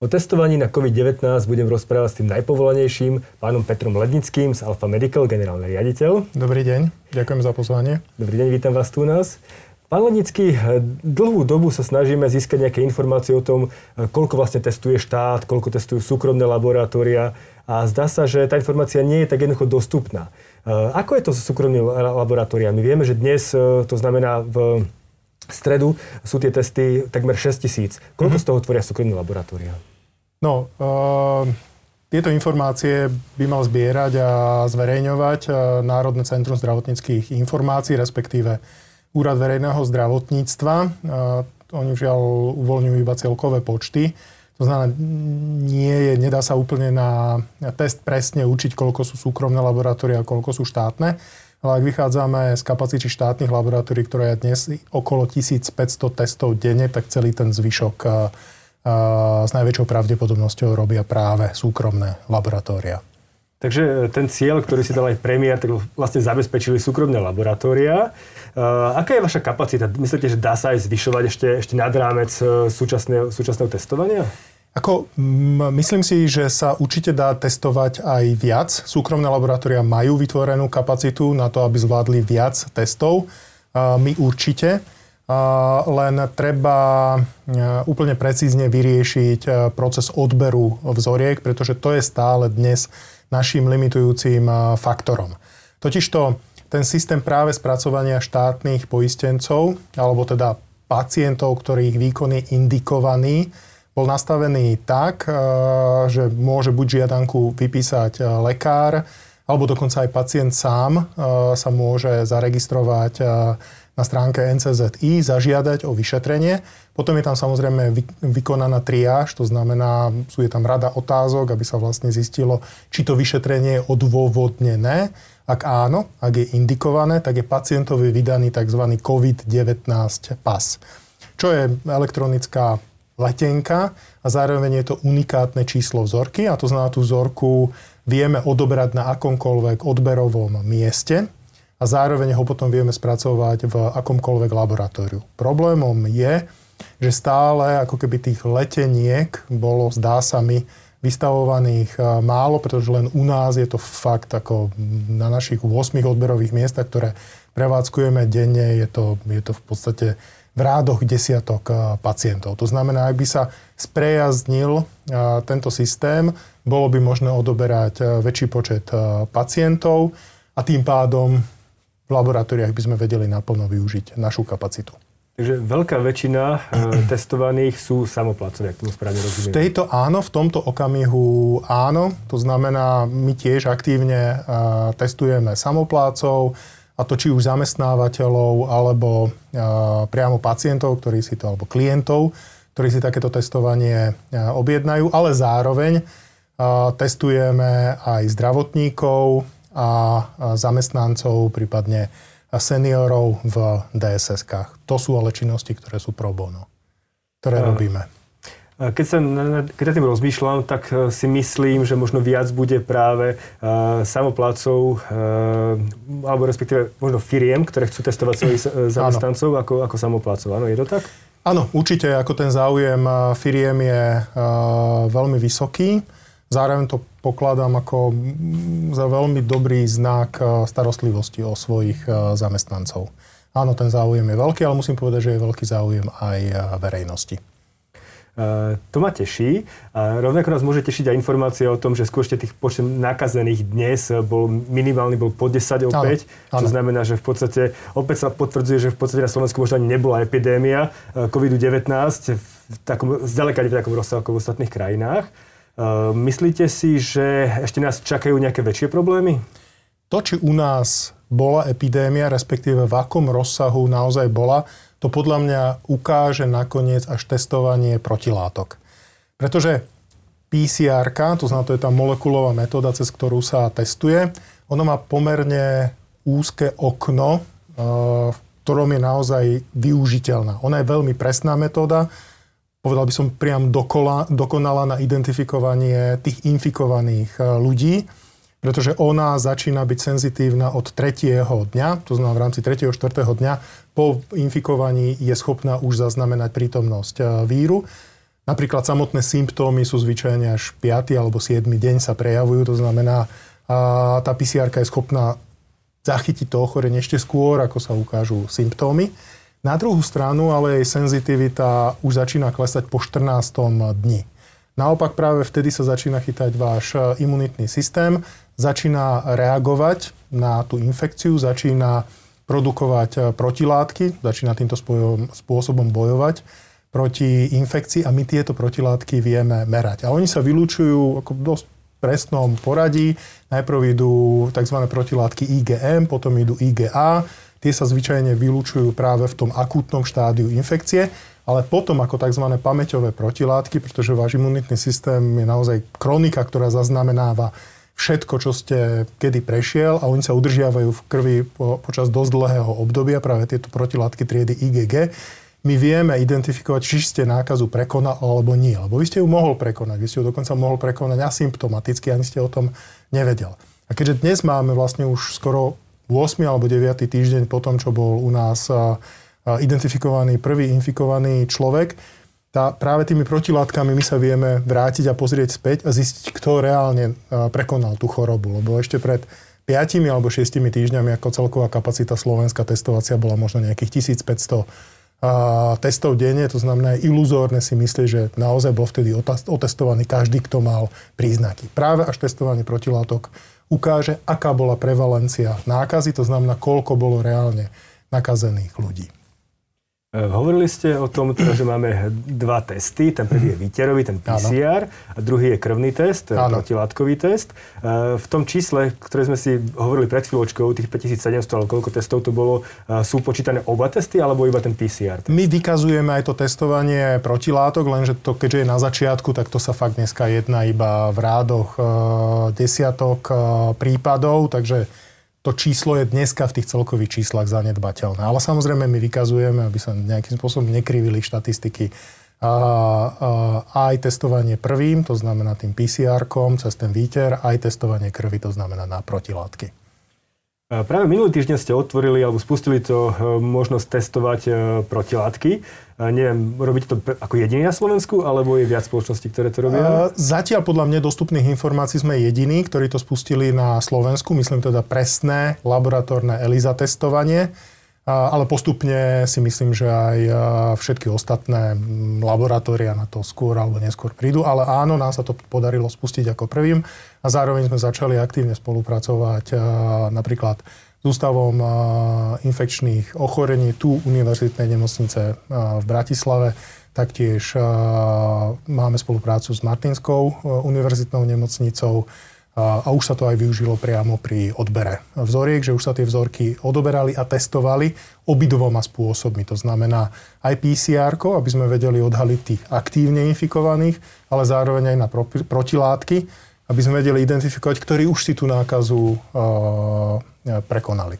O testovaní na COVID-19 budem rozprávať s tým najpovolanejším, pánom Petrom Lednickým z Alfa Medical, generálny riaditeľ. Dobrý deň, ďakujem za pozvanie. Dobrý deň, vítam vás tu u nás. Pán Lednický, dlhú dobu sa snažíme získať nejaké informácie o tom, koľko vlastne testuje štát, koľko testujú súkromné laboratória a zdá sa, že tá informácia nie je tak jednoducho dostupná. Ako je to so súkromnými laboratóriami? Vieme, že dnes, to znamená v stredu, sú tie testy takmer 6 tisíc. Koľko mm-hmm. z toho tvoria súkromné laboratória? No, uh, tieto informácie by mal zbierať a zverejňovať uh, Národné centrum zdravotníckých informácií, respektíve Úrad verejného zdravotníctva. Uh, oni žiaľ uvoľňujú iba celkové počty. To znamená, nie je, nedá sa úplne na test presne učiť, koľko sú súkromné laboratória a koľko sú štátne. Ale ak vychádzame z kapacity štátnych laboratórií, ktoré je dnes okolo 1500 testov denne, tak celý ten zvyšok s najväčšou pravdepodobnosťou robia práve súkromné laboratória. Takže e, ten cieľ, ktorý si dal aj premiér, tak vlastne zabezpečili súkromné laboratória. Uh, aká je vaša kapacita? Myslíte, že dá sa aj zvyšovať ešte, ešte nad rámec e, súčasného, súčasného testovania? Ako, myslím si, že sa určite dá testovať aj viac. Súkromné laboratória majú vytvorenú kapacitu na to, aby zvládli viac testov. My určite len treba e, úplne precízne vyriešiť e, proces odberu vzoriek, pretože to je stále dnes našim limitujúcim e, faktorom. Totižto ten systém práve spracovania štátnych poistencov, alebo teda pacientov, ktorých výkon je indikovaný, bol nastavený tak, že môže buď žiadanku vypísať lekár, alebo dokonca aj pacient sám sa môže zaregistrovať na stránke NCZI, zažiadať o vyšetrenie. Potom je tam samozrejme vykonaná triáž, to znamená, sú je tam rada otázok, aby sa vlastne zistilo, či to vyšetrenie je odôvodnené. Ak áno, ak je indikované, tak je pacientovi vydaný tzv. COVID-19 pas, čo je elektronická letenka a zároveň je to unikátne číslo vzorky a to znamená, tú vzorku vieme odobrať na akomkoľvek odberovom mieste a zároveň ho potom vieme spracovať v akomkoľvek laboratóriu. Problémom je, že stále ako keby tých leteniek bolo, zdá sa mi, vystavovaných e, málo, pretože len u nás je to fakt ako na našich 8 odberových miestach, ktoré prevádzkujeme denne, je to, je to v podstate v rádoch desiatok e, pacientov. To znamená, ak by sa sprejaznil e, tento systém, bolo by možné odoberať väčší počet pacientov a tým pádom v laboratóriách by sme vedeli naplno využiť našu kapacitu. Takže veľká väčšina e, testovaných sú samoplacovia, ak tomu správne rozumiem. V tejto áno, v tomto okamihu áno. To znamená, my tiež aktívne e, testujeme samoplácov, a to či už zamestnávateľov, alebo e, priamo pacientov, ktorí si to, alebo klientov, ktorí si takéto testovanie objednajú, ale zároveň testujeme aj zdravotníkov, a zamestnancov, prípadne seniorov v DSS-kách. To sú ale činnosti, ktoré sú pro bono, ktoré robíme. Keď sa, keď tým rozmýšľam, tak e, si myslím, že možno viac bude práve uh, samoplácov, uh, alebo respektíve možno firiem, ktoré chcú testovať svojich zamestnancov ako, ako samoplácov. Áno, je to tak? Áno, určite, ako ten záujem firiem je uh, veľmi vysoký. Zároveň to pokladám ako za veľmi dobrý znak eh, starostlivosti o svojich eh, zamestnancov. Áno, ten záujem je veľký, ale musím povedať, že je veľký záujem aj eh, verejnosti. To ma teší. A rovnako nás môže tešiť aj informácia o tom, že skôršte tých počet nakazených dnes bol minimálny, bol po 10 opäť. Áno, áno. To znamená, že v podstate opäť sa potvrdzuje, že v podstate na Slovensku možno ani nebola epidémia COVID-19 v takom, zďaleka v takom rozsahu ako v ostatných krajinách. Ehm, myslíte si, že ešte nás čakajú nejaké väčšie problémy? To, či u nás bola epidémia, respektíve v akom rozsahu naozaj bola, to podľa mňa ukáže nakoniec až testovanie protilátok. Pretože PCR, to znamená, to je tá molekulová metóda, cez ktorú sa testuje, ono má pomerne úzke okno, ehm, v ktorom je naozaj využiteľná. Ona je veľmi presná metóda, povedal by som priam dokola, dokonala na identifikovanie tých infikovaných e, ľudí, pretože ona začína byť senzitívna od tretieho dňa, to znamená v rámci tretieho, štvrtého dňa po infikovaní je schopná už zaznamenať prítomnosť e, víru. Napríklad samotné symptómy sú zvyčajne až 5. alebo 7. deň sa prejavujú, to znamená, tá PCR je schopná zachytiť to ochorenie ešte skôr, ako sa ukážu symptómy. Na druhú stranu ale jej senzitivita už začína klesať po 14. dni. Naopak práve vtedy sa začína chytať váš e, imunitný systém, začína reagovať na tú infekciu, začína produkovať e, protilátky, začína týmto spôsobom bojovať proti infekcii a my tieto protilátky vieme merať. A oni sa vylúčujú ako dosť presnom poradí. Najprv idú tzv. protilátky IgM, potom idú IgA. Tie sa zvyčajne vylúčujú práve v tom akútnom štádiu infekcie, ale potom ako tzv. pamäťové protilátky, pretože váš imunitný systém je naozaj kronika, ktorá zaznamenáva všetko, čo ste kedy prešiel a oni sa udržiavajú v krvi po, počas dosť dlhého obdobia, práve tieto protilátky triedy IgG my vieme identifikovať, či ste nákazu prekonal alebo nie. Lebo vy ste ju mohol prekonať. Vy ste ju dokonca mohol prekonať asymptomaticky, ani ste o tom nevedel. A keďže dnes máme vlastne už skoro 8 alebo 9 týždeň po tom, čo bol u nás identifikovaný prvý infikovaný človek, tá, práve tými protilátkami my sa vieme vrátiť a pozrieť späť a zistiť, kto reálne prekonal tú chorobu. Lebo ešte pred 5 alebo 6 týždňami ako celková kapacita slovenská testovacia bola možno nejakých 1500 testov denne, to znamená iluzórne si myslieť, že naozaj bol vtedy otestovaný každý, kto mal príznaky. Práve až testovanie protilátok ukáže, aká bola prevalencia nákazy, to znamená, koľko bolo reálne nakazených ľudí. E, hovorili ste o tom, teda, že máme dva testy. Ten prvý je výterový, ten PCR, ano. a druhý je krvný test, ano. protilátkový test. E, v tom čísle, ktoré sme si hovorili pred chvíľočkou, tých 5700, alebo koľko testov to bolo, e, sú počítané oba testy, alebo iba ten PCR test? My vykazujeme aj to testovanie protilátok, lenže to, keďže je na začiatku, tak to sa fakt dneska jedná iba v rádoch desiatok prípadov, takže to číslo je dneska v tých celkových číslach zanedbateľné. Ale samozrejme my vykazujeme, aby sa nejakým spôsobom nekrivili štatistiky, a, a, aj testovanie prvým, to znamená tým PCR-kom cez ten výter, aj testovanie krvi, to znamená na protilátky. Práve minulý týždeň ste otvorili alebo spustili to e, možnosť testovať e, protilátky. Neviem, robíte to ako jediný na Slovensku, alebo je viac spoločností, ktoré to robia? Zatiaľ podľa mňa dostupných informácií sme jediní, ktorí to spustili na Slovensku, myslím teda presné laboratórne ELISA testovanie ale postupne si myslím, že aj všetky ostatné laboratória na to skôr alebo neskôr prídu. Ale áno, nám sa to podarilo spustiť ako prvým a zároveň sme začali aktívne spolupracovať napríklad s Ústavom infekčných ochorení tu Univerzitnej nemocnice v Bratislave. Taktiež máme spoluprácu s Martinskou univerzitnou nemocnicou a už sa to aj využilo priamo pri odbere vzoriek, že už sa tie vzorky odoberali a testovali obidvoma spôsobmi. To znamená aj pcr aby sme vedeli odhaliť tých aktívne infikovaných, ale zároveň aj na protilátky, aby sme vedeli identifikovať, ktorí už si tú nákazu prekonali.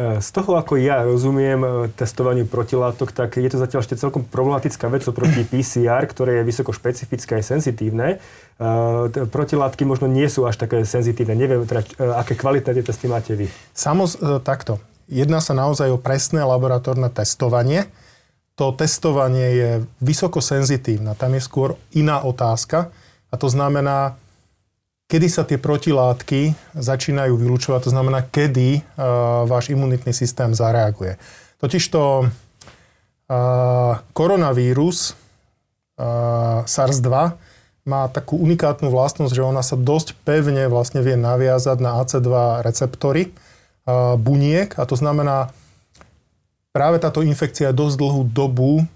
Z toho, ako ja rozumiem e, testovaniu protilátok, tak je to zatiaľ ešte celkom problematická vec oproti PCR, ktoré je vysoko špecifické a senzitívne. Protilátky možno nie sú až také senzitívne. Neviem, teda, aké kvalitné tie testy máte vy. Samoz, takto. Jedná sa naozaj o presné laboratórne testovanie. To testovanie je vysoko senzitívne. Tam je skôr iná otázka. A to znamená, kedy sa tie protilátky začínajú vylúčovať, to znamená, kedy uh, váš imunitný systém zareaguje. Totižto uh, koronavírus uh, SARS-2 má takú unikátnu vlastnosť, že ona sa dosť pevne vlastne vie naviazať na AC2 receptory uh, buniek a to znamená, práve táto infekcia dosť dlhú dobu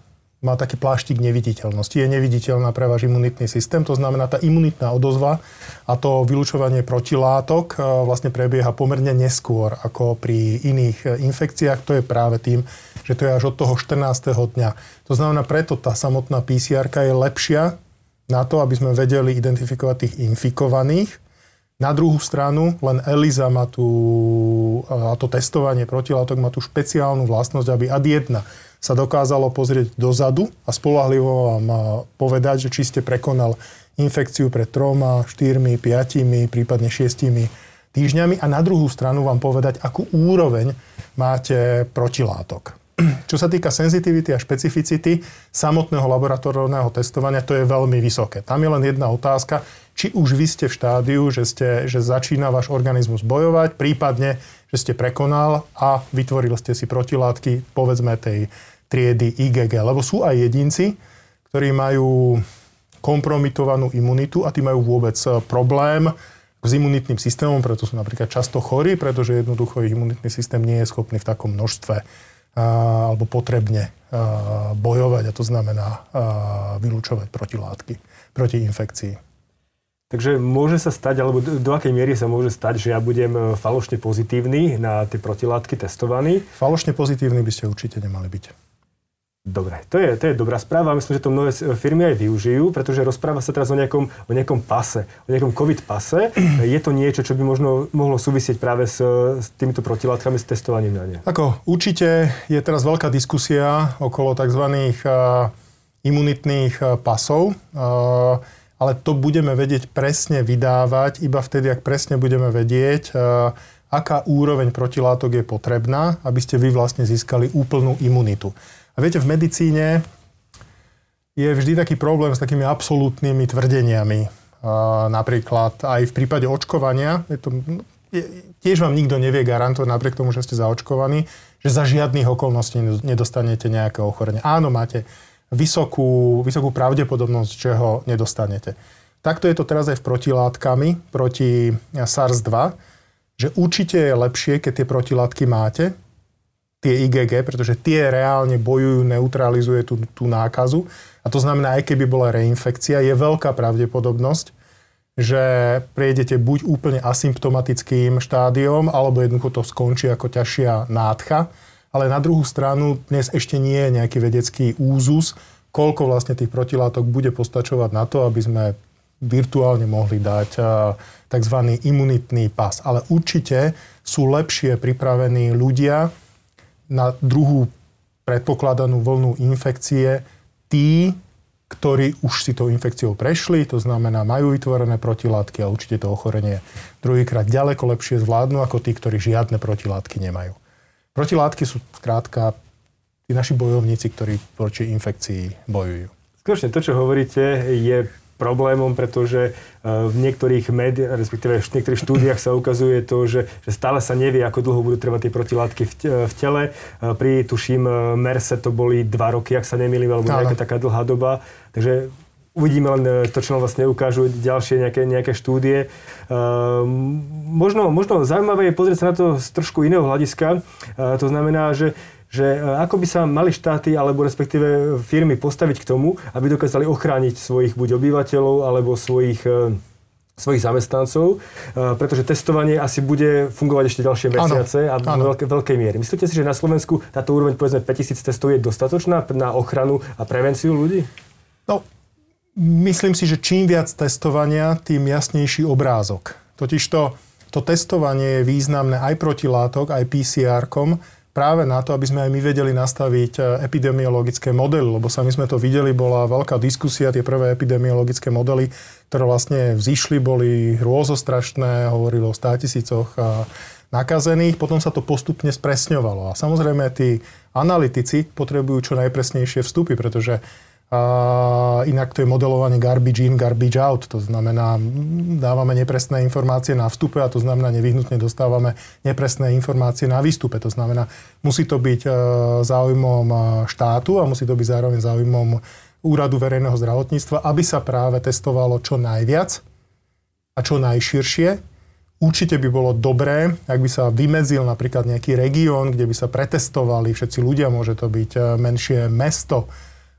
má taký pláštik neviditeľnosti. Je neviditeľná pre váš imunitný systém, to znamená tá imunitná odozva a to vylúčovanie protilátok e, vlastne prebieha pomerne neskôr ako pri iných e, infekciách. To je práve tým, že to je až od toho 14. dňa. To znamená, preto tá samotná PCR je lepšia na to, aby sme vedeli identifikovať tých infikovaných. Na druhú stranu, len ELISA má tu, a to testovanie protilátok má tú špeciálnu vlastnosť, aby AD1 sa dokázalo pozrieť dozadu a spolahlivo vám povedať, že či ste prekonal infekciu pred troma, štyrmi, piatimi, prípadne šiestimi týždňami a na druhú stranu vám povedať, akú úroveň máte protilátok. Čo sa týka senzitivity a špecificity samotného laboratórneho testovania, to je veľmi vysoké. Tam je len jedna otázka, či už vy ste v štádiu, že, ste, že začína váš organizmus bojovať, prípadne, že ste prekonal a vytvorili ste si protilátky, povedzme tej triedy IgG. Lebo sú aj jedinci, ktorí majú kompromitovanú imunitu a tí majú vôbec eh, problém s imunitným systémom, preto sú napríklad často chorí, pretože jednoducho ich imunitný systém nie je schopný v takom množstve alebo potrebne bojovať a to znamená vylúčovať protilátky proti infekcii. Takže môže sa stať, alebo do, do akej miery sa môže stať, že ja budem falošne pozitívny na tie protilátky testovaný? Falošne pozitívny by ste určite nemali byť. Dobre, to je, to je dobrá správa. Myslím, že to mnohé firmy aj využijú, pretože rozpráva sa teraz o nejakom, o nejakom pase, o nejakom COVID pase. Je to niečo, čo by možno mohlo súvisieť práve s, s týmito protilátkami, s testovaním na ne? Ako, určite je teraz veľká diskusia okolo tzv. imunitných pasov, ale to budeme vedieť presne vydávať iba vtedy, ak presne budeme vedieť, aká úroveň protilátok je potrebná, aby ste vy vlastne získali úplnú imunitu. A viete, v medicíne je vždy taký problém s takými absolútnymi tvrdeniami. Napríklad aj v prípade očkovania, je to, je, tiež vám nikto nevie garantovať, napriek tomu, že ste zaočkovaní, že za žiadnych okolností nedostanete nejaké ochorenie. Áno, máte vysokú, vysokú pravdepodobnosť, že ho nedostanete. Takto je to teraz aj v protilátkami proti SARS-2, že určite je lepšie, keď tie protilátky máte, tie IgG, pretože tie reálne bojujú, neutralizuje tú, tú nákazu. A to znamená, aj keby bola reinfekcia, je veľká pravdepodobnosť, že prejdete buď úplne asymptomatickým štádiom, alebo jednoducho to skončí ako ťažšia nádcha. Ale na druhú stranu dnes ešte nie je nejaký vedecký úzus, koľko vlastne tých protilátok bude postačovať na to, aby sme virtuálne mohli dať tzv. imunitný pas. Ale určite sú lepšie pripravení ľudia, na druhú predpokladanú vlnu infekcie tí, ktorí už si tou infekciou prešli, to znamená majú vytvorené protilátky a určite to ochorenie druhýkrát ďaleko lepšie zvládnu ako tí, ktorí žiadne protilátky nemajú. Protilátky sú skrátka tí naši bojovníci, ktorí proti infekcii bojujú. Skutočne to, čo hovoríte, je problémom, pretože e, v niektorých médiách, respektíve v niektorých štúdiách sa ukazuje to, že, že stále sa nevie, ako dlho budú trvať tie protilátky v, v tele. E, pri, tuším, e, MERSE to boli dva roky, ak sa nemýlim, alebo nejaká taká dlhá doba. Takže uvidíme len to, čo nám vlastne ukážu ďalšie nejaké, nejaké štúdie. možno, možno zaujímavé je pozrieť sa na to z trošku iného hľadiska. to znamená, že že e, ako by sa mali štáty alebo respektíve firmy postaviť k tomu, aby dokázali ochrániť svojich buď obyvateľov alebo svojich e, svojich zamestnancov, e, pretože testovanie asi bude fungovať ešte ďalšie mesiace ano, a v veľké, veľkej miery. Myslíte si, že na Slovensku táto úroveň povedzme 5000 testov je dostatočná na ochranu a prevenciu ľudí? No, myslím si, že čím viac testovania, tým jasnejší obrázok. Totižto to testovanie je významné aj proti látok, aj PCR-kom, práve na to, aby sme aj my vedeli nastaviť e, epidemiologické modely, lebo sami sme to videli, bola veľká diskusia, tie prvé epidemiologické modely, ktoré vlastne vzýšli, boli hrôzostrašné, hovorilo o 100 tisícoch e, nakazených, potom sa to postupne spresňovalo. A samozrejme tí analytici potrebujú čo najpresnejšie vstupy, pretože a inak to je modelovanie garbage in, garbage out. To znamená, dávame nepresné informácie na vstupe a to znamená, nevyhnutne dostávame nepresné informácie na výstupe. To znamená, musí to byť e, záujmom e, štátu a musí to byť zároveň záujmom úradu verejného zdravotníctva, aby sa práve testovalo čo najviac a čo najširšie. Určite by bolo dobré, ak by sa vymedzil napríklad nejaký región, kde by sa pretestovali všetci ľudia, môže to byť e, menšie mesto,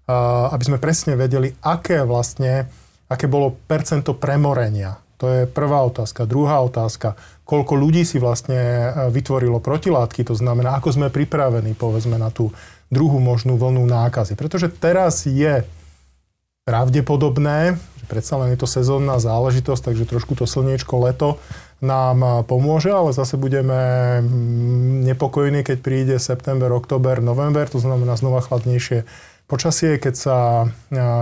aby sme presne vedeli, aké vlastne, aké bolo percento premorenia. To je prvá otázka. Druhá otázka, koľko ľudí si vlastne e, vytvorilo protilátky, to znamená, ako sme pripravení, povedzme, na tú druhú možnú vlnu nákazy. Pretože teraz je pravdepodobné, že predsa len je to sezónna záležitosť, takže trošku to slniečko, leto nám e, pomôže, ale zase budeme mm, nepokojní, keď príde september, október, november, to znamená znova chladnejšie počasie, keď sa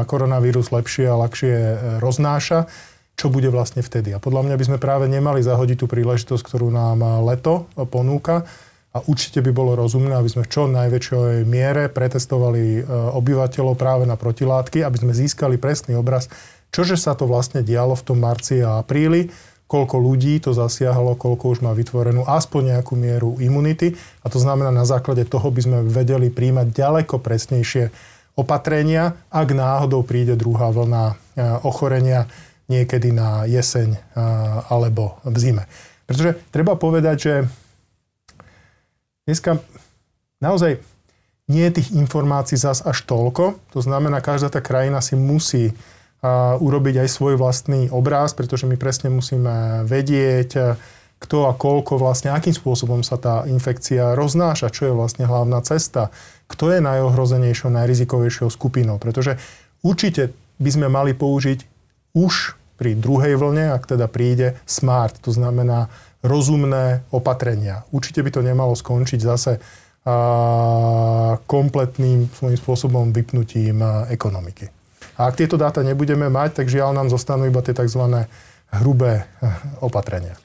koronavírus lepšie a ľahšie e, roznáša, čo bude vlastne vtedy. A podľa mňa by sme práve nemali zahodiť tú príležitosť, ktorú nám leto ponúka, A určite by bolo rozumné, aby sme v čo najväčšej miere pretestovali e, obyvateľov práve na protilátky, aby sme získali presný obraz, čože sa to vlastne dialo v tom marci a apríli, koľko ľudí to zasiahlo, koľko už má vytvorenú aspoň nejakú mieru imunity. A to znamená, na základe toho by sme vedeli príjmať ďaleko presnejšie opatrenia, ak náhodou príde druhá vlna e, ochorenia niekedy na jeseň e, alebo v zime. Pretože treba povedať, že Dneska naozaj nie je tých informácií zas až toľko. To znamená, každá tá krajina si musí a, urobiť aj svoj vlastný obraz, pretože my presne musíme vedieť, kto a koľko vlastne, akým spôsobom sa tá infekcia roznáša, čo je vlastne hlavná cesta, kto je najohrozenejšou, najrizikovejšou skupinou. Pretože určite by sme mali použiť už pri druhej vlne, ak teda príde smart, to znamená rozumné opatrenia. Určite by to nemalo skončiť zase a, kompletným svojím spôsobom vypnutím ekonomiky. A ak tieto dáta nebudeme mať, tak žiaľ nám zostanú iba tie tzv. hrubé eh, opatrenia.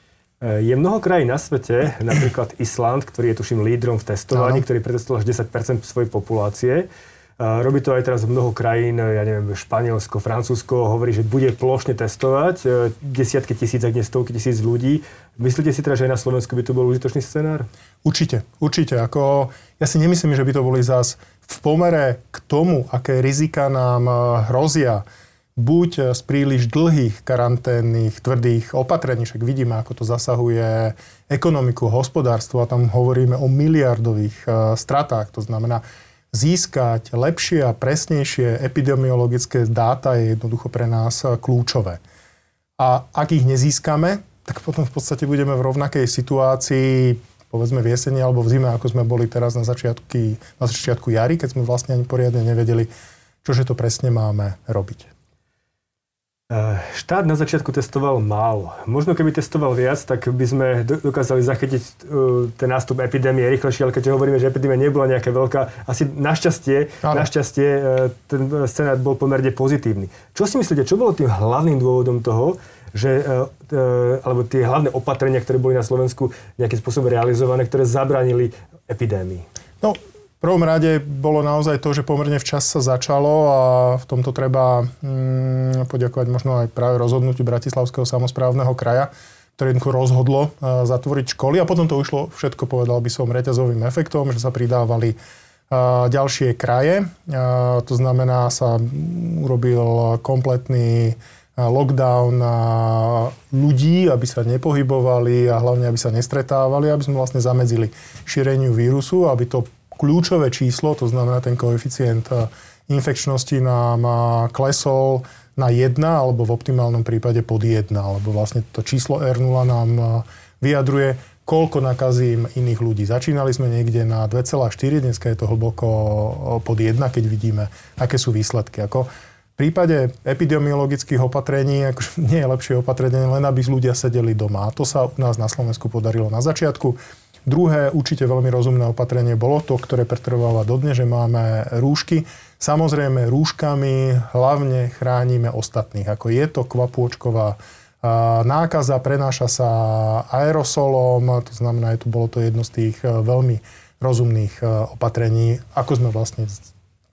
Eh, je mnoho krajín na svete, napríklad Island, ktorý je tuším lídrom v testovaní, ano. ktorý pretestoval až 10 svojej populácie. Robí to aj teraz mnoho krajín, ja neviem, Španielsko, Francúzsko, hovorí, že bude plošne testovať desiatky tisíc, ak nie stovky tisíc ľudí. Myslíte si teda, že aj na Slovensku by to bol užitočný scenár? Určite, určite. Ako, ja si nemyslím, že by to boli zás v pomere k tomu, aké rizika nám hrozia, buď z príliš dlhých karanténnych, tvrdých opatrení, však vidíme, ako to zasahuje ekonomiku, hospodárstvo a tam hovoríme o miliardových e, stratách. To znamená, získať lepšie a presnejšie epidemiologické dáta je jednoducho pre nás kľúčové. A ak ich nezískame, tak potom v podstate budeme v rovnakej situácii, povedzme v jeseni alebo v zime, ako sme boli teraz na, začiatky, na začiatku jary, keď sme vlastne ani poriadne nevedeli, čože to presne máme robiť. Eh, štát na začiatku testoval málo. Možno keby testoval viac, tak by sme dokázali zachytiť eh, ten nástup epidémie rýchlejšie, ale keďže hovoríme, že epidémia nebola nejaká veľká, asi našťastie, našťastie eh, ten scenár bol pomerne pozitívny. Čo si myslíte, čo bolo tým hlavným dôvodom toho, že, alebo tie hlavné opatrenia, ktoré boli na Slovensku nejakým spôsobom realizované, ktoré zabránili epidémii? No, prvom rade bolo naozaj to, že pomerne včas sa začalo a v tomto treba mm, poďakovať možno aj práve rozhodnutiu Bratislavského samozprávneho kraja, ktoré rozhodlo uh, zatvoriť školy a potom to ušlo všetko, povedal by som, reťazovým efektom, že sa pridávali uh, ďalšie kraje. Uh, to znamená, sa urobil kompletný lockdown ľudí, aby sa nepohybovali a hlavne, aby sa nestretávali, aby sme vlastne zamedzili šíreniu vírusu, aby to kľúčové číslo, to znamená ten koeficient eh, infekčnosti nám eh, klesol na 1 alebo v optimálnom prípade pod 1, alebo vlastne to číslo R0 nám eh, vyjadruje, koľko nakazím iných ľudí. Začínali sme niekde na 2,4, dneska je to hlboko pod 1, keď vidíme, aké sú výsledky. Ako v prípade epidemiologických opatrení akože nie je lepšie opatrenie, len aby ľudia sedeli doma. A to sa u nás na Slovensku podarilo na začiatku. Druhé určite veľmi rozumné opatrenie bolo to, ktoré pretrváva dodne, že máme rúšky. Samozrejme, rúškami hlavne chránime ostatných. Ako je to kvapôčková nákaza, prenáša sa aerosolom, to znamená, že tu bolo to jedno z tých e, veľmi rozumných e, opatrení, ako sme vlastne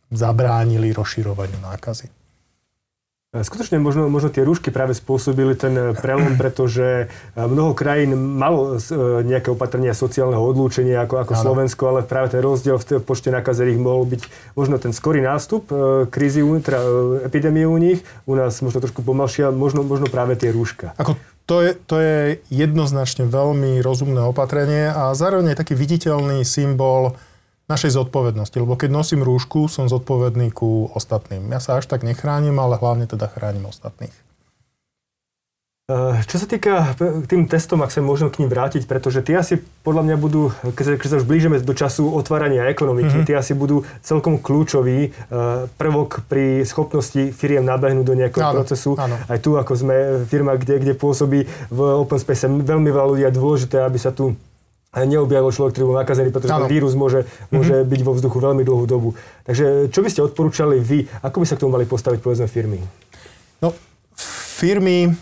zabránili rozširovaniu nákazy. Skutočne možno, možno tie rúšky práve spôsobili ten e, prelom, pretože e, mnoho krajín malo nejaké opatrenia sociálneho odlúčenia ako, ako Slovensko, ale práve ten rozdiel v počte nakazených mohol byť možno ten skorý nástup krízy, teda epidémie u nich, u nás možno trošku pomalšia, možno, možno práve tie rúška. Ako to je, to je jednoznačne veľmi rozumné opatrenie a zároveň je taký viditeľný symbol našej zodpovednosti, lebo keď nosím rúšku, som zodpovedný ku ostatným. Ja sa až tak nechránim, ale hlavne teda chránim ostatných. Eh, čo sa týka tým testom, ak sa môžem k ním vrátiť, pretože tie asi podľa mňa budú, keď sa, už blížime do času otvárania ekonomiky, mm-hmm. tie asi budú celkom kľúčový eh, prvok pri schopnosti firiem nabehnúť do nejakého áno, procesu. Áno. Aj tu, ako sme firma, kde, kde pôsobí v Open Space, veľmi veľa ľudí a dôležité, aby sa tu neobjavil človek, ktorý bol nakazený, pretože ano. ten vírus môže, môže mm-hmm. byť vo vzduchu veľmi dlhú dobu. Takže čo by ste odporúčali vy? Ako by sa k tomu mali postaviť, povedzme, firmy? No, firmy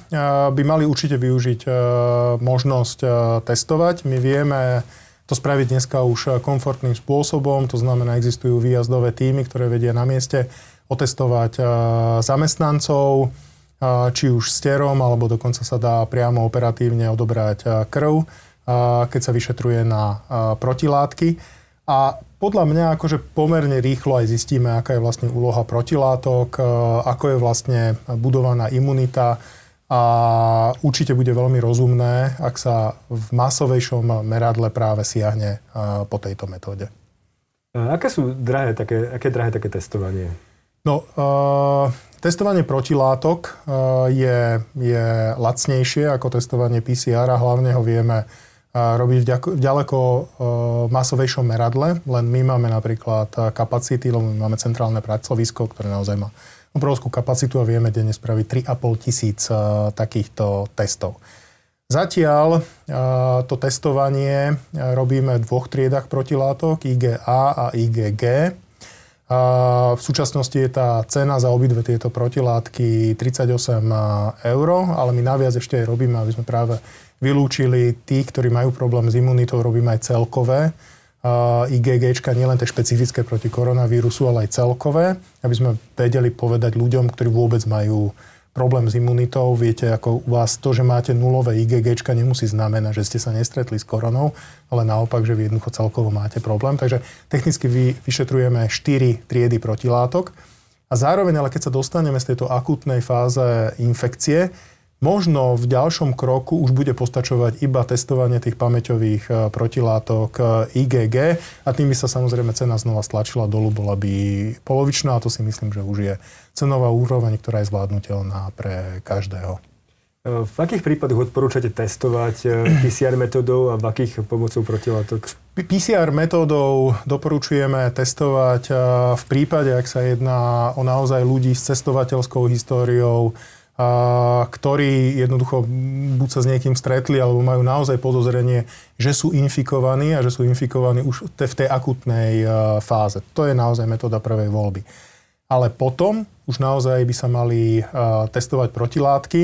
by mali určite využiť možnosť testovať. My vieme to spraviť dneska už komfortným spôsobom, to znamená, existujú výjazdové týmy, ktoré vedia na mieste otestovať zamestnancov, či už sterom, alebo dokonca sa dá priamo operatívne odobrať krv, keď sa vyšetruje na protilátky. A podľa mňa akože pomerne rýchlo aj zistíme, aká je vlastne úloha protilátok, ako je vlastne budovaná imunita, a určite bude veľmi rozumné, ak sa v masovejšom meradle práve siahne po tejto metóde. Aké sú drahé také, aké drahé také testovanie? No, uh, testovanie protilátok uh, je, je lacnejšie ako testovanie PCR a hlavne ho vieme uh, robiť v ďaleko uh, masovejšom meradle, len my máme napríklad kapacity, lebo my máme centrálne pracovisko, ktoré naozaj má obrovskú kapacitu a vieme denne spraviť 3,5 tisíc takýchto testov. Zatiaľ to testovanie robíme v dvoch triedach protilátok, IgA a IgG. V súčasnosti je tá cena za obidve tieto protilátky 38 eur, ale my naviac ešte robíme, aby sme práve vylúčili tých, ktorí majú problém s imunitou, robíme aj celkové IgG, nielen tie špecifické proti koronavírusu, ale aj celkové, aby sme vedeli povedať ľuďom, ktorí vôbec majú problém s imunitou. Viete, ako u vás to, že máte nulové IgG, nemusí znamenať, že ste sa nestretli s koronou, ale naopak, že vy jednoducho celkovo máte problém. Takže technicky vy, vyšetrujeme 4 triedy protilátok. A zároveň, ale keď sa dostaneme z tejto akutnej fáze infekcie, Možno v ďalšom kroku už bude postačovať iba testovanie tých pamäťových e, protilátok e, IgG a tým by sa samozrejme cena znova stlačila dolu, bola by polovičná a to si myslím, že už je cenová úroveň, ktorá je zvládnutelná pre každého. E, v akých prípadoch odporúčate testovať PCR metódou a v akých pomocou protilátok? PCR metódou doporučujeme testovať v prípade, ak sa jedná o naozaj ľudí s cestovateľskou históriou, ktorí jednoducho buď sa s niekým stretli, alebo majú naozaj podozrenie, že sú infikovaní a že sú infikovaní už v tej akutnej fáze. To je naozaj metóda prvej voľby. Ale potom už naozaj by sa mali testovať protilátky,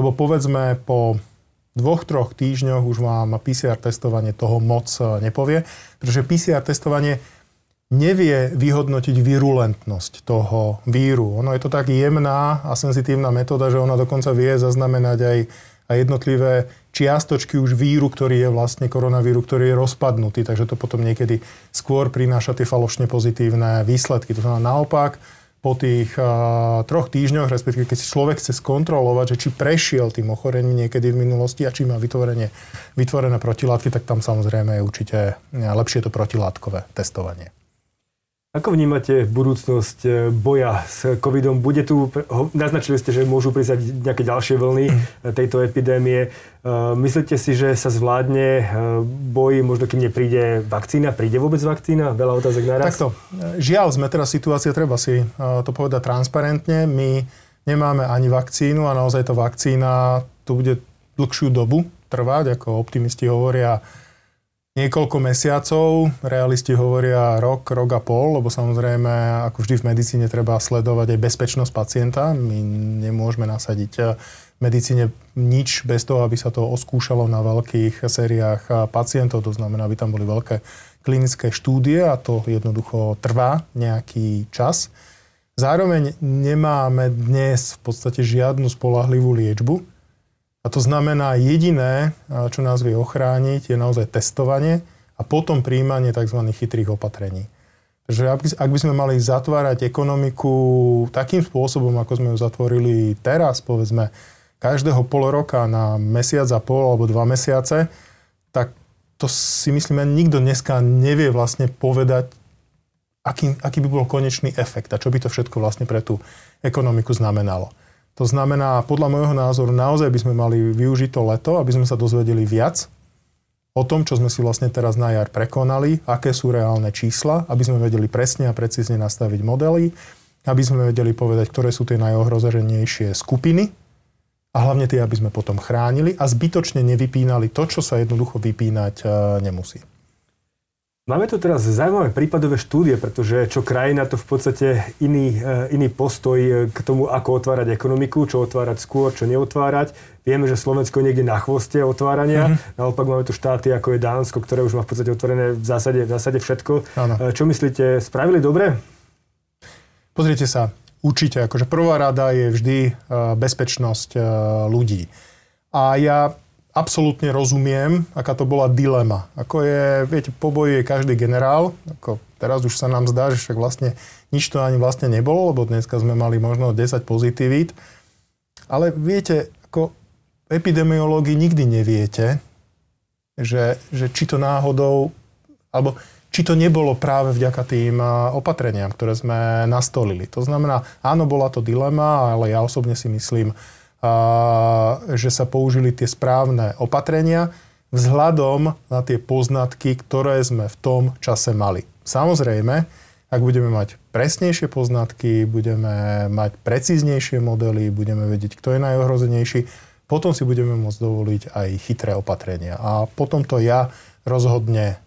lebo povedzme po dvoch, troch týždňoch už vám PCR testovanie toho moc nepovie, pretože PCR testovanie nevie vyhodnotiť virulentnosť toho víru. Ono je to tak jemná a senzitívna metóda, že ona dokonca vie zaznamenať aj, aj jednotlivé čiastočky už víru, ktorý je vlastne koronavíru, ktorý je rozpadnutý, takže to potom niekedy skôr prináša tie falošne pozitívne výsledky. To znamená naopak, po tých uh, troch týždňoch, respektíve keď si človek chce skontrolovať, že či prešiel tým ochorením niekedy v minulosti a či má vytvorenie, vytvorené protilátky, tak tam samozrejme je určite lepšie to protilátkové testovanie. Ako vnímate budúcnosť e, boja s covidom? Bude tu, naznačili ste, že môžu prísť nejaké ďalšie vlny mm. tejto epidémie. E, myslíte si, že sa zvládne boj, možno kým nepríde vakcína? Príde vôbec vakcína? Veľa otázek naraz. Takto. Žiaľ, sme teraz situácia, treba si to povedať transparentne. My nemáme ani vakcínu a naozaj tá vakcína tu bude dlhšiu dobu trvať, ako optimisti hovoria niekoľko mesiacov, realisti hovoria rok, rok a pol, lebo samozrejme, ako vždy v medicíne treba sledovať aj bezpečnosť pacienta. My nemôžeme nasadiť eh, medicíne nič bez toho, aby sa to oskúšalo na veľkých sériách eh, pacientov, to znamená, aby tam boli veľké klinické štúdie a to jednoducho trvá nejaký čas. Zároveň nemáme dnes v podstate žiadnu spolahlivú liečbu, a to znamená, jediné, čo nás vie ochrániť, je naozaj testovanie a potom príjmanie tzv. chytrých opatrení. Takže ak by sme mali zatvárať ekonomiku takým spôsobom, ako sme ju zatvorili teraz, povedzme, každého pol roka na mesiac a pol alebo dva mesiace, tak to si myslíme, nikto dneska nevie vlastne povedať, aký, aký by bol konečný efekt a čo by to všetko vlastne pre tú ekonomiku znamenalo. To znamená, podľa môjho názoru, naozaj by sme mali využiť to leto, aby sme sa dozvedeli viac o tom, čo sme si vlastne teraz na jar prekonali, aké sú reálne čísla, aby sme vedeli presne a precízne nastaviť modely, aby sme vedeli povedať, ktoré sú tie najohrozenejšie skupiny a hlavne tie, aby sme potom chránili a zbytočne nevypínali to, čo sa jednoducho vypínať e, nemusí. Máme tu teraz zaujímavé prípadové štúdie, pretože čo krajina, to v podstate iný, e, iný postoj k tomu, ako otvárať ekonomiku, čo otvárať skôr, čo neotvárať. Vieme, že Slovensko je niekde na chvoste otvárania. Mm-hmm. Naopak máme tu štáty, ako je Dánsko, ktoré už má v podstate otvorené v zásade, v zásade všetko. Ano. E, čo myslíte, spravili dobre? Pozrite sa, určite, akože prvá rada je vždy e, bezpečnosť ľudí. A ja absolútne rozumiem, aká to bola dilema. Ako je, viete, po boji je každý generál, ako teraz už sa nám zdá, že však vlastne nič to ani vlastne nebolo, lebo dneska sme mali možno 10 pozitívít. Ale viete, ako epidemiológi nikdy neviete, že, že či to náhodou, alebo či to nebolo práve vďaka tým opatreniam, ktoré sme nastolili. To znamená, áno, bola to dilema, ale ja osobne si myslím, že sa použili tie správne opatrenia vzhľadom na tie poznatky, ktoré sme v tom čase mali. Samozrejme, ak budeme mať presnejšie poznatky, budeme mať precíznejšie modely, budeme vedieť, kto je najohrozenejší, potom si budeme môcť dovoliť aj chytré opatrenia. A potom to ja rozhodne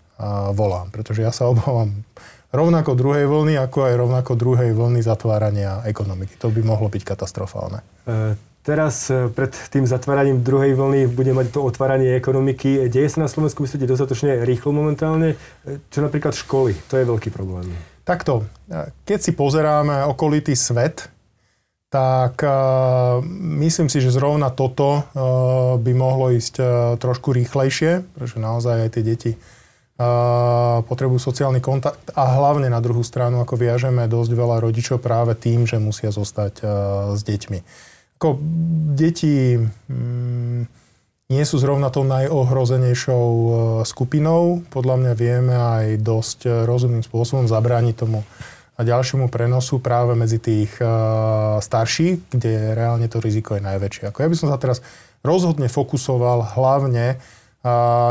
volám, pretože ja sa obávam rovnako druhej vlny, ako aj rovnako druhej vlny zatvárania ekonomiky. To by mohlo byť katastrofálne. E, Teraz e, pred tým zatváraním druhej vlny bude mať to otváranie ekonomiky. Deje sa na Slovensku, myslíte, dostatočne rýchlo momentálne? E, čo napríklad školy? To je veľký problém. Takto, e, keď si pozeráme okolitý svet, tak myslím si, že zrovna toto by mohlo ísť trošku rýchlejšie, pretože naozaj aj tie deti potrebujú sociálny kontakt a hlavne na druhú stranu, ako viažeme dosť veľa rodičov práve tým, že musia zostať s deťmi. Ako deti mm, nie sú zrovna tou najohrozenejšou e, skupinou. Podľa mňa vieme aj dosť e, rozumným spôsobom zabrániť tomu a ďalšiemu prenosu práve medzi tých uh, starších, kde reálne to riziko je najväčšie. Ako ja by som sa teraz rozhodne fokusoval hlavne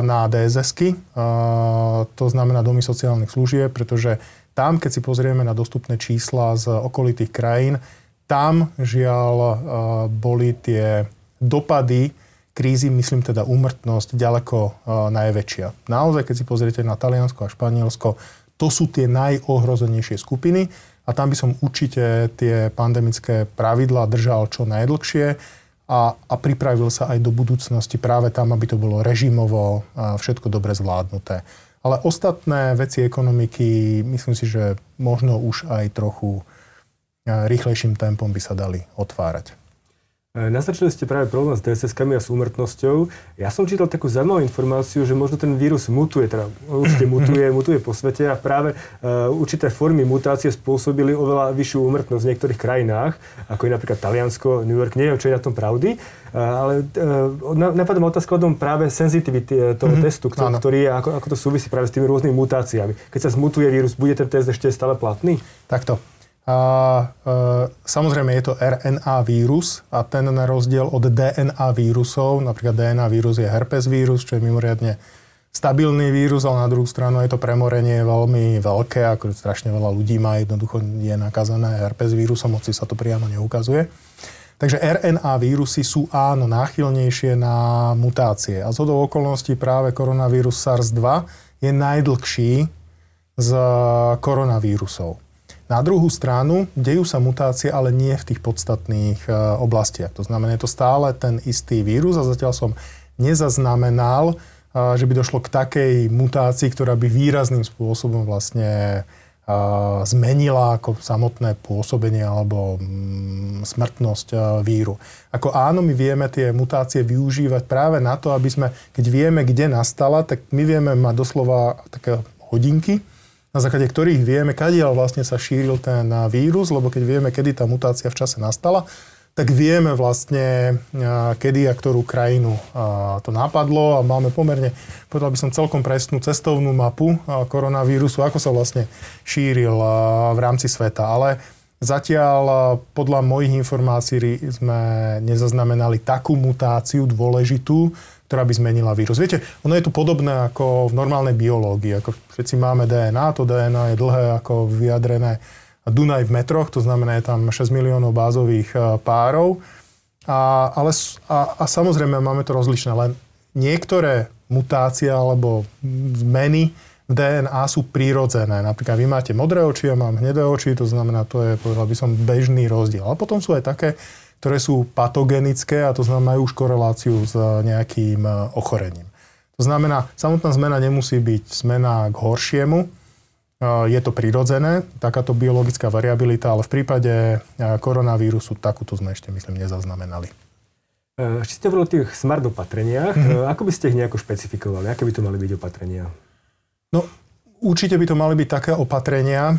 na DSSky, to znamená domy sociálnych služieb, pretože tam, keď si pozrieme na dostupné čísla z okolitých krajín, tam žiaľ eh, boli tie dopady krízy, myslím teda úmrtnosť, ďaleko eh, najväčšia. Naozaj, keď si pozriete na Taliansko a Španielsko, to sú tie najohrozenejšie skupiny a tam by som určite tie pandemické pravidlá držal čo najdlhšie a, a pripravil sa aj do budúcnosti práve tam, aby to bolo režimovo a všetko dobre zvládnuté. Ale ostatné veci ekonomiky, myslím si, že možno už aj trochu rýchlejším tempom by sa dali otvárať. E, naznačili ste práve problém s DSS-kami a s úmrtnosťou. Ja som čítal takú zaujímavú informáciu, že možno ten vírus mutuje, teda určite mutuje, mutuje po svete a práve uh, určité formy mutácie spôsobili oveľa vyššiu úmrtnosť v niektorých krajinách, ako je napríklad Taliansko, New York. Neviem, čo je na tom pravdy, uh, ale uh, napadá ma otázka o tom práve sensitivity toho mm-hmm. testu, ktorý, ktorý je, ako, ako to súvisí práve s tými rôznymi mutáciami. Keď sa zmutuje vírus, bude ten test ešte stále platný? Takto. A e, samozrejme je to RNA vírus a ten na rozdiel od DNA vírusov, napríklad DNA vírus je herpes vírus, čo je mimoriadne stabilný vírus, ale na druhú stranu je to premorenie veľmi veľké, ako strašne veľa ľudí má, jednoducho je nakazané herpes vírusom, hoci sa to priamo neukazuje. Takže RNA vírusy sú áno náchylnejšie na mutácie. A z okolností práve koronavírus SARS-2 je najdlhší z koronavírusov. Na druhú stranu dejú sa mutácie, ale nie v tých podstatných e, oblastiach. To znamená, je to stále ten istý vírus a zatiaľ som nezaznamenal, e, že by došlo k takej mutácii, ktorá by výrazným spôsobom vlastne e, zmenila ako samotné pôsobenie alebo mm, smrtnosť víru. Ako áno, my vieme tie mutácie využívať práve na to, aby sme, keď vieme, kde nastala, tak my vieme mať doslova také hodinky, na základe ktorých vieme, kadiaľ vlastne sa šíril ten vírus, lebo keď vieme, kedy tá mutácia v čase nastala, tak vieme vlastne, kedy a ktorú krajinu to napadlo a máme pomerne, povedal by som celkom presnú cestovnú mapu koronavírusu, ako sa vlastne šíril v rámci sveta. Ale zatiaľ podľa mojich informácií sme nezaznamenali takú mutáciu dôležitú, ktorá by zmenila vírus. Viete, ono je tu podobné ako v normálnej biológii. Ako všetci máme DNA, to DNA je dlhé ako vyjadrené Dunaj v metroch, to znamená, je tam 6 miliónov bázových e, párov. A, ale, a, a samozrejme máme to rozlišné, len niektoré mutácie alebo zmeny v DNA sú prírodzené. Napríklad vy máte modré oči, ja mám hnedé oči, to znamená, to je, povedal by som, bežný rozdiel. Ale potom sú aj také, ktoré sú patogenické a to znamená, už koreláciu s nejakým e, ochorením. To znamená, samotná zmena nemusí byť zmena k horšiemu, e, je to prirodzené, takáto biologická variabilita, ale v prípade koronavírusu takúto sme ešte, myslím, nezaznamenali. Ešte ste hovorili o tých smart opatreniach. Mm-hmm. Ako by ste ich nejako špecifikovali? Aké by to mali byť opatrenia? No, určite by to mali byť také opatrenia,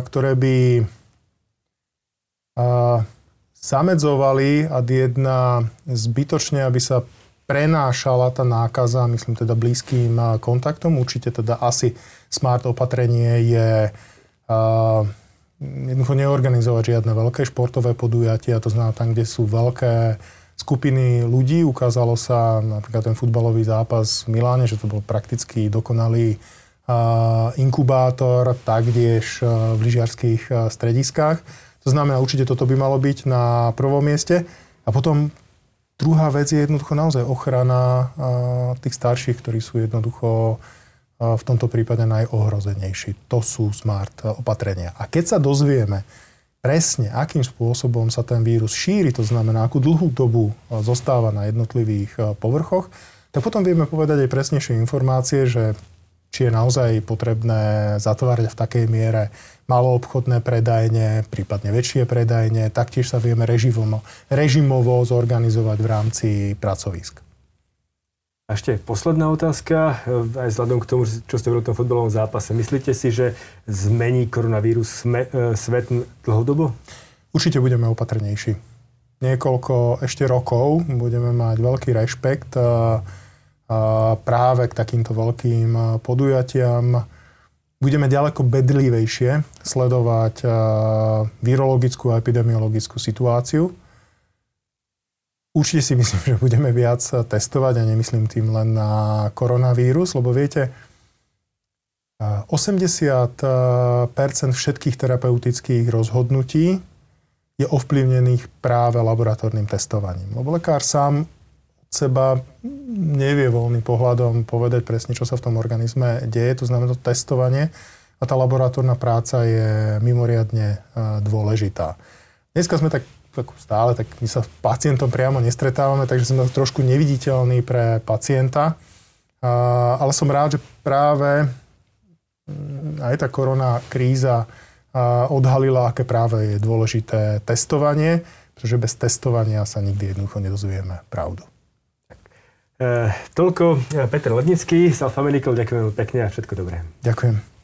ktoré by zamedzovali a jedna zbytočne, aby sa prenášala tá nákaza, myslím teda blízkym kontaktom. Určite teda asi smart opatrenie je uh, jednoducho neorganizovať žiadne veľké športové podujatia, to znamená tam, kde sú veľké skupiny ľudí. Ukázalo sa napríklad ten futbalový zápas v Miláne, že to bol prakticky dokonalý uh, inkubátor, taktiež uh, v lyžiarských strediskách to znamená, určite toto by malo byť na prvom mieste. A potom druhá vec je jednoducho naozaj ochrana tých starších, ktorí sú jednoducho v tomto prípade najohrozenejší. To sú smart opatrenia. A keď sa dozvieme presne, akým spôsobom sa ten vírus šíri, to znamená, akú dlhú dobu zostáva na jednotlivých povrchoch, tak potom vieme povedať aj presnejšie informácie, že či je naozaj potrebné zatvárať v takej miere maloobchodné predajne, prípadne väčšie predajne. Taktiež sa vieme režimovo, režimovo zorganizovať v rámci pracovisk. A ešte posledná otázka, aj vzhľadom k tomu, čo ste hovorili o tom futbalovom zápase. Myslíte si, že zmení koronavírus sme, e, svet dlhodobo? Určite budeme opatrnejší. Niekoľko ešte rokov budeme mať veľký rešpekt e, práve k takýmto veľkým podujatiam. Budeme ďaleko bedlivejšie sledovať virologickú a epidemiologickú situáciu. Určite si myslím, že budeme viac testovať a nemyslím tým len na koronavírus, lebo viete, 80% všetkých terapeutických rozhodnutí je ovplyvnených práve laboratórnym testovaním. Lebo lekár sám seba nevie voľným pohľadom povedať presne, čo sa v tom organizme deje. To znamená to testovanie a tá laboratórna práca je mimoriadne e, dôležitá. Dneska sme tak, stále, tak my sa s pacientom priamo nestretávame, takže sme trošku neviditeľní pre pacienta. Ale som rád, že práve mm, aj tá korona kríza odhalila, aké práve je dôležité testovanie, pretože bez testovania sa nikdy jednoducho nedozvieme pravdu. E, toľko eh, Peter Lednický z Alfa Medical. Ďakujem pekne a všetko dobré. Ďakujem.